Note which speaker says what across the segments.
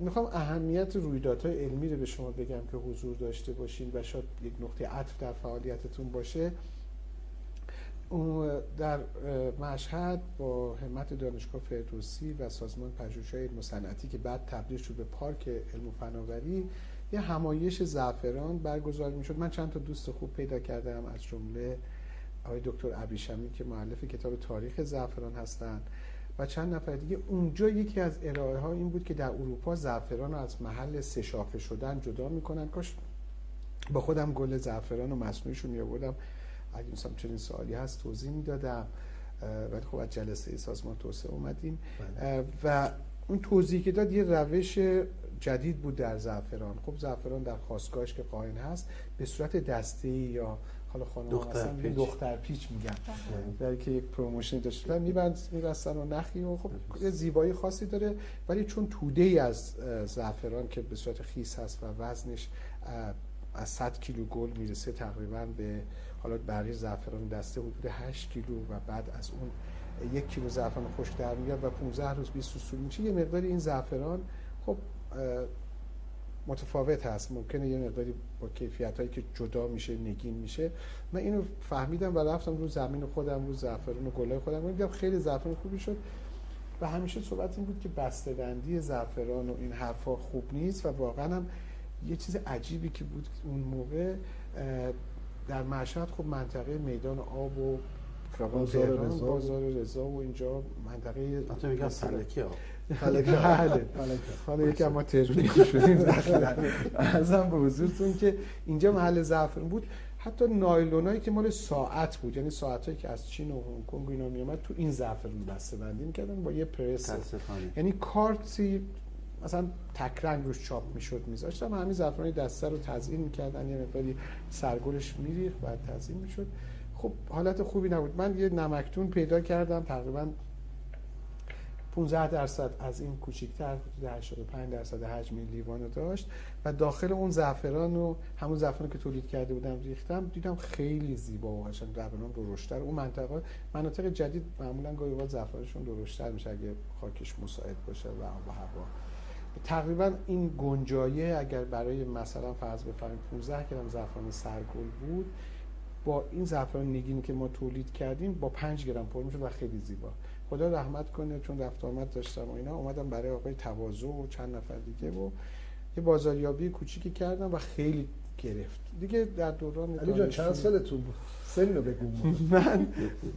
Speaker 1: می‌خوام اهمیت رویدادهای علمی رو به شما بگم که حضور داشته باشین و شاید یک نقطه عطف در فعالیتتون باشه. در مشهد با همت دانشگاه فردوسی و سازمان پژوهش‌های علم صنعتی که بعد تبدیل شد به پارک علم و فناوری یه همایش زعفران برگزار می‌شد. من چند تا دوست خوب پیدا کردم از جمله آقای دکتر ابریشمی که مؤلف کتاب تاریخ زعفران هستند و چند نفر دیگه. اونجا یکی از ارائه ها این بود که در اروپا زعفران رو از محل سه شدن جدا می‌کنن. کاش با خودم گل زعفران و مصنوعیش رو میآوردم. اگه مثلا چنین سوالی هست توضیح می‌دادم. ولی خب از جلسه سازمان توسعه اومدیم. بله. و اون توضیح که داد یه روش جدید بود در زعفران. خب زعفران در خواستگاهش که قاین هست به صورت دسته یا حالا خانم دختر پیچ. دختر پیچ میگن. برای که یک پروموشن داشته میبند میبستن و نخی و خب یه زیبایی خاصی داره. ولی چون توده ای از زعفران که به صورت خیس هست و وزنش از 100 کیلو گل می‌رسه تقریبا به حالا برای زعفران دسته حدود 8 کیلو و بعد از اون یک کیلو زعفران خشک در میاد و 15 روز 20 سول میشه یه مقدار این زعفران خب متفاوت هست. ممکنه یه مقداری با کیفیت هایی که جدا میشه نگین میشه. من اینو فهمیدم و رفتم رو زمین خودم رو زعفران و گلای خودم. دیدم خیلی زعفران خوبی شد. و همیشه صحبت این بود که بسته‌بندی زعفران و این حرفا خوب نیست و واقعا هم یه چیز عجیبی که بود اون موقع در مشهد خب منطقه میدان آب و
Speaker 2: بازار رضا
Speaker 1: بازار رضا و اینجا منطقه
Speaker 2: حتی میگن ها
Speaker 1: بله حالا یکم ما ترمینی شدیم ازم به حضورتون که اینجا محل زعفران بود. حتی نایلونایی که مال ساعت بود. یعنی ساعتایی که از چین و هنگ کنگ اینا میومد تو این زعفرون بسته بندی می‌کردن با یه پرس یعنی کارتی مثلا تک رنگ روش چاپ می‌شد میذاشتم. همین زعفرانی دسته رو تزیین می‌کردن. یه مقداری سرگلش میریخت و تزیین می‌شد. خب حالت خوبی نبود. من یه نمکتون پیدا کردم. تقریبا 15 درصد از این کوچیک‌تر حدود 85 درصد حجم لیوان داشت و داخل اون زعفران و همون زعفرانی که تولید کرده بودم ریختم دیدم خیلی زیبا و قشنگ زعفران درشتر اون منطقه مناطق جدید معمولا گاهی وقت زعفرانشون درشتر میشه اگه خاکش مساعد باشه و آب و هوا. تقریبا این گنجایه اگر برای مثلا فرض بفرمایید 15 گرم زعفران سرگل بود با این زعفران نگینی که ما تولید کردیم با 5 گرم پر میشه و خیلی زیبا. خدا رحمت کنه چون رفت آمد داشتم و اینا. اومدم برای آقای تواضع و چند نفر دیگه و یه بازاریابی کوچیکی کردم و خیلی گرفت. دیگه در دوران
Speaker 2: علی جان چند سالتون بود؟ سن رو بگو.
Speaker 1: من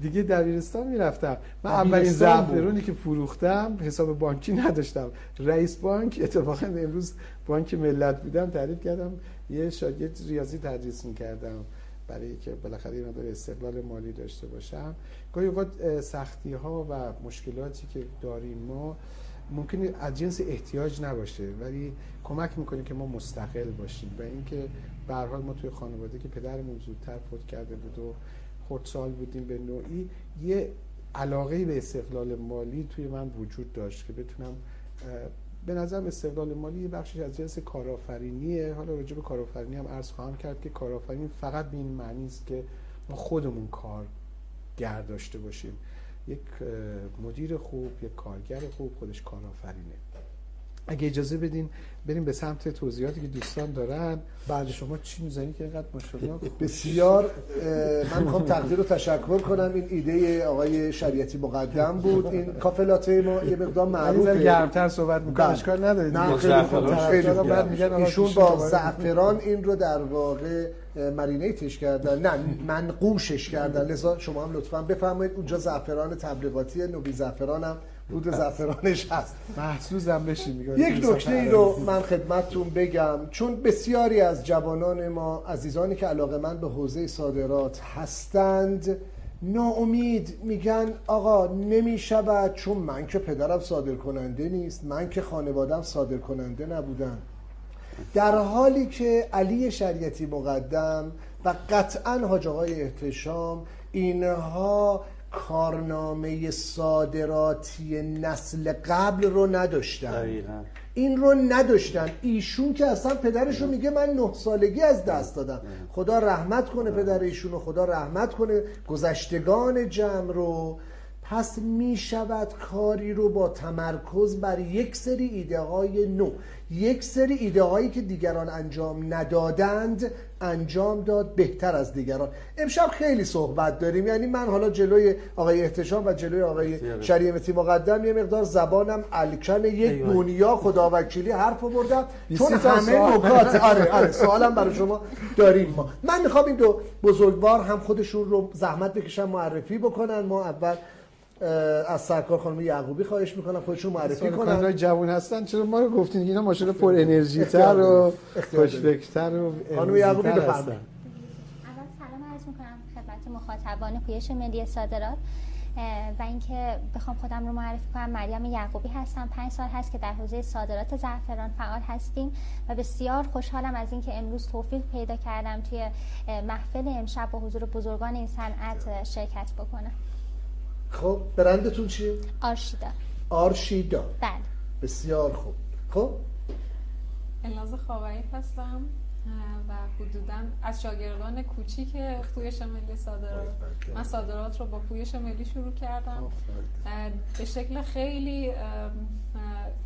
Speaker 1: دیگه دبیرستان می‌رفتم. من اولین زعفرونی که فروختم حساب بانکی نداشتم. رئیس بانک اتفاقا امروز بانک ملت بودم تعریف کردم یه شاگرد ریاضی تدریس می‌کردم. برای که بالاخره یه مقدار استقلال مالی داشته باشم. گاهی اوقات سختی ها و مشکلاتی که داریم ما ممکنه از جنس احتیاج نباشه ولی کمک می‌کنه که ما مستقل باشیم و اینکه به حال ما توی خانواده که پدرمون زودتر فوت کرده بود و خردسال بودیم به نوعی یه علاقه به استقلال مالی توی من وجود داشت که بتونم به نظرم استقلال مالی یه بخشی از جنس کارآفرینیه. حالا راجع به کارآفرینی هم عرض خواهم کرد که کارآفرین فقط به این معنی است که ما خودمون کار گر داشته باشیم. یک مدیر خوب یک کارگر خوب خودش کارآفرینه. اگه اجازه بدین بریم به سمت توضیحاتی که دوستان دارن. بعد شما چی می‌زنی که اینقدر ماشاءالله؟
Speaker 2: بسیار من می‌خوام تقدیر رو تشکر کنم. این ایده آقای شریعتی مقدم بود. این کافه لاته ما یه مقدار معروفه.
Speaker 1: گرمتر صحبت می‌کنه بله. اشکال نداره
Speaker 2: نه خیلی خیلی ایشون با زعفران این رو در واقع مرینیتش کردن. نه منقوشش کردن. لذا شما هم لطفا بفرمایید. اونجا زعفران تبلیغاتی نوبی زعفران هم رود زعفرانش هست.
Speaker 1: محسوزم بشین
Speaker 2: یک نکته ای رو من خدمتتون بگم. چون بسیاری از جوانان ما عزیزانی که علاقه من به حوزه صادرات هستند ناامید میگن آقا نمی‌شود چون من که پدرم صادر کننده نیست من که خانوادم صادر کننده نبودن. در حالی که علی شریعتی مقدم و قطعا حاج آقای احتشام اینها کارنامه صادراتی نسل قبل رو نداشتن. این رو نداشتن. ایشون که اصلا پدرشون میگه من نه سالگی از دست دادم. خدا رحمت کنه پدر ایشون و خدا رحمت کنه گذشتگان جمع رو. هست می شود کاری رو با تمرکز بر یک سری ایده های نو. یک سری ایده هایی که دیگران انجام ندادند انجام داد بهتر از دیگران. امشب خیلی صحبت داریم. یعنی من حالا جلوی آقای احتشام و جلوی آقای شریعتی مقدم یه مقدار زبانم الکن یک دنیا خداوکیلی حرف بردم چون همه نکات. آره آره سوالم برای شما داریم ما. من می‌خوام این دو بزرگوار هم خودشون رو زحمت بکشن معرفی بکنن. ما اول از سرکار خانم یعقوبی خواهش می‌کنم خودشون معرفی کنن.
Speaker 1: جوان هستن چرا ما رو گفتین اینا ماشاءالله پر انرژی تر و خوشفکر و
Speaker 2: خانم یعقوبی بفرمایید. اول
Speaker 3: سلام عرض می‌کنم خدمت مخاطبان پویش ملی صادرات. و اینکه بخوام خودم رو معرفی کنم مریم یعقوبی هستم. پنج سال هست که در حوزه صادرات زعفران فعال هستیم و بسیار خوشحالم از اینکه امروز توفیق پیدا کردم توی محفل امشب با حضور بزرگان این صنعت شرکت بکنم.
Speaker 2: خب برندتون چیه؟
Speaker 3: آرشیدا.
Speaker 2: آرشیدا.
Speaker 3: بله.
Speaker 2: بسیار خوب. خب؟
Speaker 4: الناز خواهی هستم. و حدودا از شاگردان کوچیک پویش ملی صادرات. من صادرات رو با پویش ملی شروع کردم. به شکل خیلی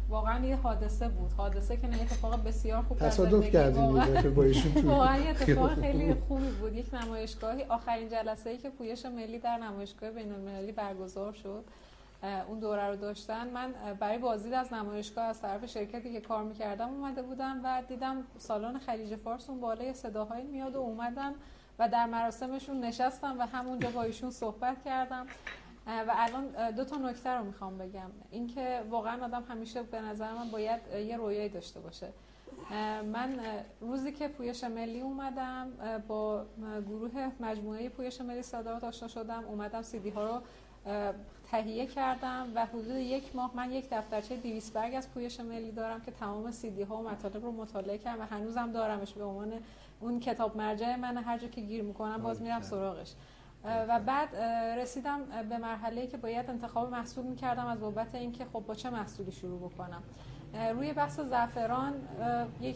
Speaker 4: واقعا یه حادثه بود. حادثه که نه اتفاق بسیار خوب
Speaker 1: تصادف کردیم
Speaker 4: واقعا. اتفاق خیلی خوبی بود. یک نمایشگاهی آخرین جلسه ای که پویش ملی در نمایشگاه بین المللی برگزار شد. اون دوره رو داشتن. من برای بازدید از نمایشگاه از طرف شرکتی که کار می‌کردم اومده بودم و دیدم سالن خلیج فارس اون بالای صداهایی میاد و اومدم و در مراسمشون نشستم و همونجا با ایشون صحبت کردم. و الان دو تا نکته رو می‌خوام بگم. اینکه واقعا آدم همیشه به نظر من باید یه رویایی داشته باشه. من روزی که پویش ملی اومدم با گروه مجموعه پویش ملی صادرات آشنا شدم. اومدم سیدی ها رو تهیه کردم و حدود یک ماه من یک دفترچه 200 برگ از پویش ملی دارم که تمام سیدی ها و مطالب رو مطالعه کردم و هنوزم دارمش به عنوان اون کتاب مرجع من هر جا که گیر می‌کنم باز میرم سراغش. و بعد رسیدم به مرحله که باید انتخاب محصول می‌کردم از بابت اینکه خب با چه محصولی شروع بکنم. روی بحث زعفران یک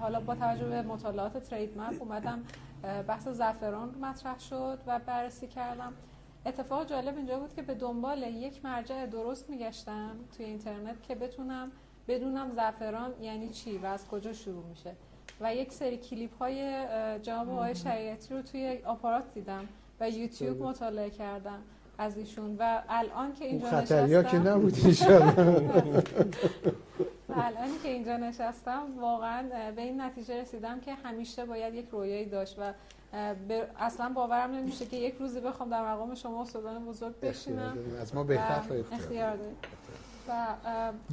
Speaker 4: حالا با توجه به مطالعات ترید مپ اومدم بحث زعفران مطرح شد و بررسی کردم. اتفاق جالب اینجا بود که به دنبال یک مرجع درست میگشتم توی اینترنت که بتونم بدونم زعفران یعنی چی و از کجا شروع میشه. و یک سری کلیپ های جناب آقای شریعتی رو توی آپارات دیدم و یوتیوب مطالعه کردم از ایشون. و الان که اینجا نشستم
Speaker 1: که نبود
Speaker 4: الان که اینجا نشستم واقعا به این نتیجه رسیدم که همیشه باید یک رویایی داشت و اصلا باورم نمیشه که یک روزی بخوام در مقام شما استادان بزرگ بشینم.
Speaker 1: از ما بهتر
Speaker 4: اختیار داریم.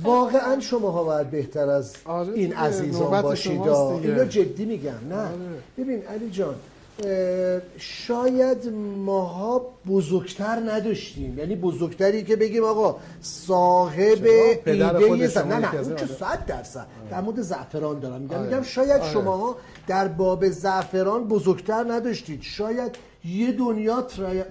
Speaker 2: واقعا شماها باید بهتر از آره این عزیزان باشید. اینو جدی میگم نه. آره. ببین علی جان شاید ماها بزرگتر نداشتیم. یعنی بزرگتری که بگیم آقا صاحب ایده نه نه اون که صد درصد. در مورد زعفران دارم میگم. آره. میگم شاید آره. شماها در باب زعفران بزرگتر نداشتید. شاید یه دنیا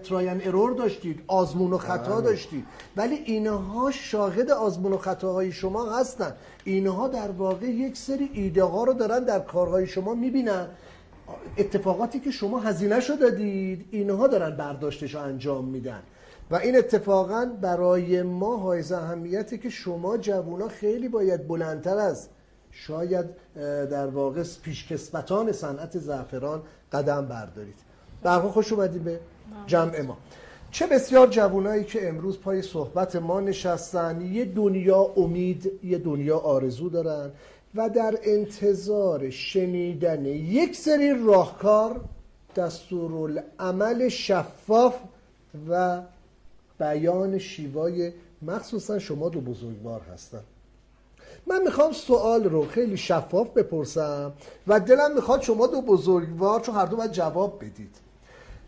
Speaker 2: تراین ارور داشتید آزمون و خطا آره. داشتید. ولی اینها شاهد آزمون و خطاهای شما هستن. اینها در واقع یک سری ایده ها رو دارن در کارهای شما می‌بینن. اتفاقاتی که شما هزینه شو دادید اینها دارن برداشتش رو انجام میدن. و این اتفاقا برای ما های اهمیتی که شما جوونا خیلی باید بلندتر از شاید در واقع پیشکسوتان صنعت زعفران قدم بردارید. برها خوش اومدیم به جمع ما. چه بسیار جوانایی که امروز پای صحبت ما نشستن. یه دنیا امید یه دنیا آرزو دارن. و در انتظار شنیدن یک سری راهکار دستورالعمل شفاف و بیان شیوای مخصوصا شما دو بزرگوار هستن. من می‌خوام سوال رو خیلی شفاف بپرسم و دلم می‌خواد شما دو بزرگوار چون هر دو باید جواب بدید.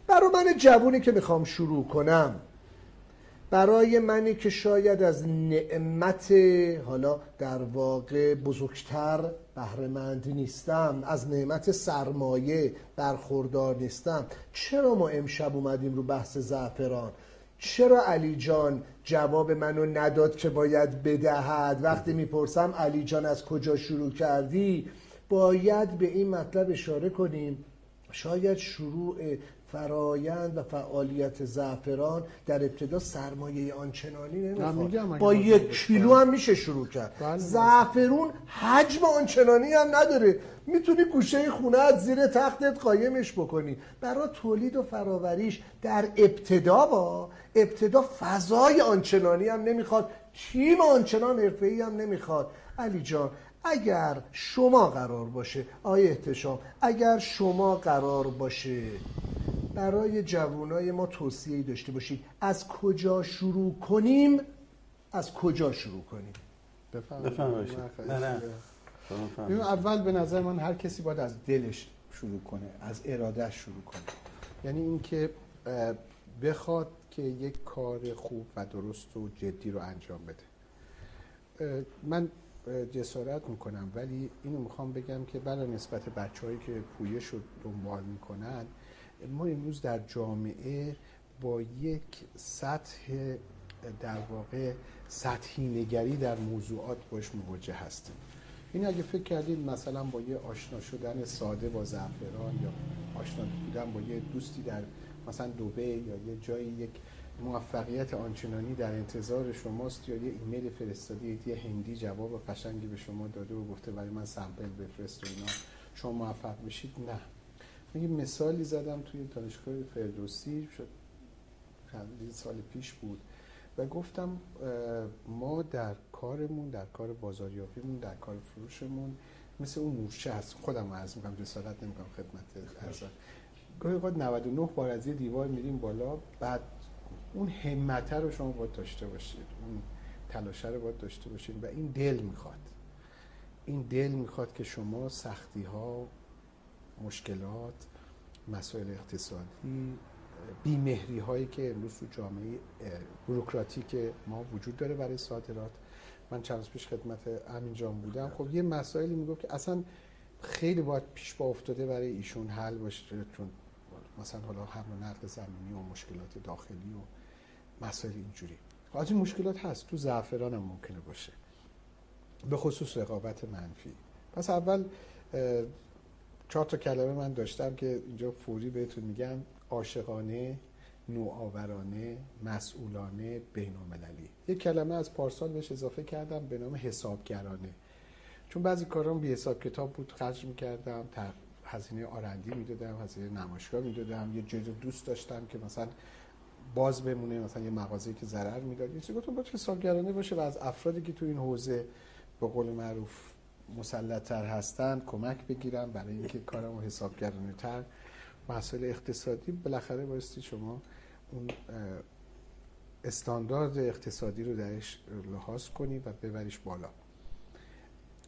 Speaker 2: برای من جوونی که می‌خوام شروع کنم برای منی که شاید از نعمت حالا در واقع بزرگتر بهرهمند نیستم از نعمت سرمایه برخوردار نیستم. چرا ما امشب اومدیم رو بحث زعفران؟ چرا علی جان جواب منو نداد که باید بدهد؟ وقتی می‌پرسم علی جان از کجا شروع کردی؟ باید به این مطلب اشاره کنیم. شاید شروع فرایند و فعالیت زعفران در ابتدا سرمایه آنچنانی نمی‌خواد. با یک. کیلو هم میشه شروع کرد.
Speaker 1: بله.
Speaker 2: زعفرون حجم آنچنانی هم نداره. می‌تونی گوشه خونه از زیر تختت قایمش بکنی. برای تولید و فراوریش در ابتدا با ابتدا فضای آنچنانی هم نمی‌خواد. تیم آنچنان حرفه‌ای هم نمی‌خواد. علی جان اگر شما قرار باشه آیه احتشام اگر شما قرار باشه برای جوانای ما توصیه‌ای داشته باشید. از کجا شروع کنیم؟ از کجا شروع کنیم؟
Speaker 1: بفرمایید. اول به نظر من هر کسی باید از دلش شروع کنه از ارادهش شروع کنه. یعنی اینکه بخواد که یک کار خوب و درست و جدی رو انجام بده. من جسارت می‌کنم ولی اینو می‌خوام بگم که بلا نسبت بچههایی که پویش رو دنبال می‌کنن ما امروز در جامعه با یک سطح در واقع سطحی نگری در موضوعات باش مواجه هستیم. این اگه فکر کردید مثلا با یه آشنا شدن ساده با زعفران یا آشنا بودن با یه دوستی در مثلا دوبه یا یه جایی یک موفقیت آنچنانی در انتظار شماست یا یه ایمیل فرستادید یه هندی جواب قشنگی به شما داده و گفته برای من سمپل بفرست و اینا شما موفق بشید؟ نه. یه مثالی زدم توی دانشگاه فردوسی شد چندین سال پیش بود و گفتم ما در کارمون در کار بازاریابیمون در کار فروشمون مثل اون مورچه هست. خودم عرض می‌کنم جسارت نمی‌کنم خدمت ارزان. گاهی اوقات 99 بار از یه دیوار میریم بالا بعد اون همته رو شما باید داشته باشید. اون تلاشه رو باید داشته باشید و این دل می‌خواد. این دل می‌خواد که شما سختی ها مشکلات مسائل اقتصادی بیمهری هایی که امروز تو جامعه بروکراتیک ما وجود داره برای صادرات. من چند پیش خدمت امین جان بودم. خب یه مسائلی می‌گفت که اصلا خیلی باید پیش با افتاده برای ایشون حل باشه چون مثلا حالا حمل و نقل زمینی و مشکلات داخلی و مسائل اینجوری. خب از این مشکلات هست تو زعفران هم ممکنه باشه. به خصوص رقابت منفی. پس اول چهار تا کلمه من داشتم که اینجا فوری بهتون میگم. عاشقانه نوآورانه مسئولانه بینالمللی. یک کلمه از پارسال بهش اضافه کردم به نام حسابگرانه. چون بعضی کارام بی حساب کتاب بود خرج می‌کردم هزینه آرندی می‌دادم هزینه نمایشگاه می‌دادم یه رو دوست داشتم که مثلا باز بمونه مثلا یه مغازه‌ای که ضرر می‌داد. یه چیزی گفتم باید حسابگرانه باشه و از افرادی که تو این حوزه به قول معروف مسلطتر هستن کمک بگیرم برای اینکه کارمو حسابگرانه تر مسائل اقتصادی بالاخره بایستی شما اون استاندارد اقتصادی رو درش لحاظ کنی و ببریش بالا.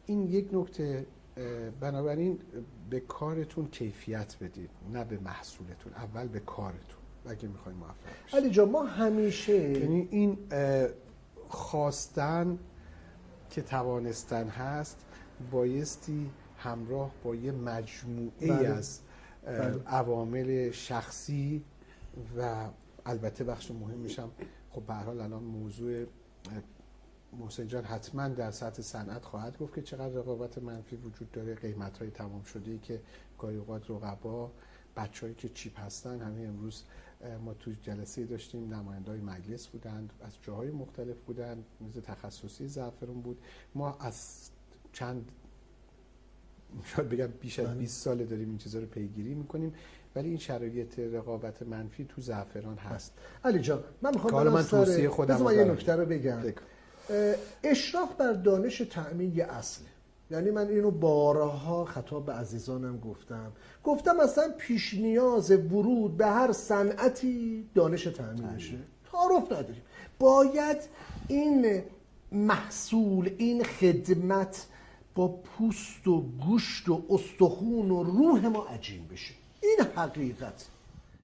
Speaker 1: این یک نکته بنابراین به کارتون کیفیت بدید نه به محصولتون. اول به کارتون. اگه می‌خواین موفق بشید
Speaker 2: علی جان ما همیشه
Speaker 1: یعنی این خواستن که توانستن هست بایستی همراه با یه مجموعه
Speaker 2: بله.
Speaker 1: از
Speaker 2: بله.
Speaker 1: عوامل شخصی و البته بخش مهمش هم خب به حال الان موضوع محسن جان حتما در سطح صنعت خواهد گفت که چقدر رقابت منفی وجود داره قیمت های تمام شده ای که گاهی اوقات رقبا بچه‌هایی که چیپ هستن همین امروز ما تو جلسه داشتیم نماینده های مجلس بودند از جاهای مختلف بودند میز تخصصی زعفرون بود ما از چند شاید بگم بیش از
Speaker 2: بله.
Speaker 1: 20 ساله داریم این چیزا رو پیگیری می‌کنیم ولی این شرایط رقابت منفی تو زعفران هست.
Speaker 2: علی جان من می‌خوام برم
Speaker 1: من توصیه خودم
Speaker 2: من یه. نکته رو بگم. اه، اشراف بر دانش تأمین یه اصله یعنی من اینو بارها خطاب به عزیزانم گفتم. گفتم اصلا پیش نیاز ورود به هر صنعتی دانش تأمینشه تعارف نداریم. باید این محصول این خدمت با پوست و گوشت و استخون و روح ما عجین بشه. این حقیقت.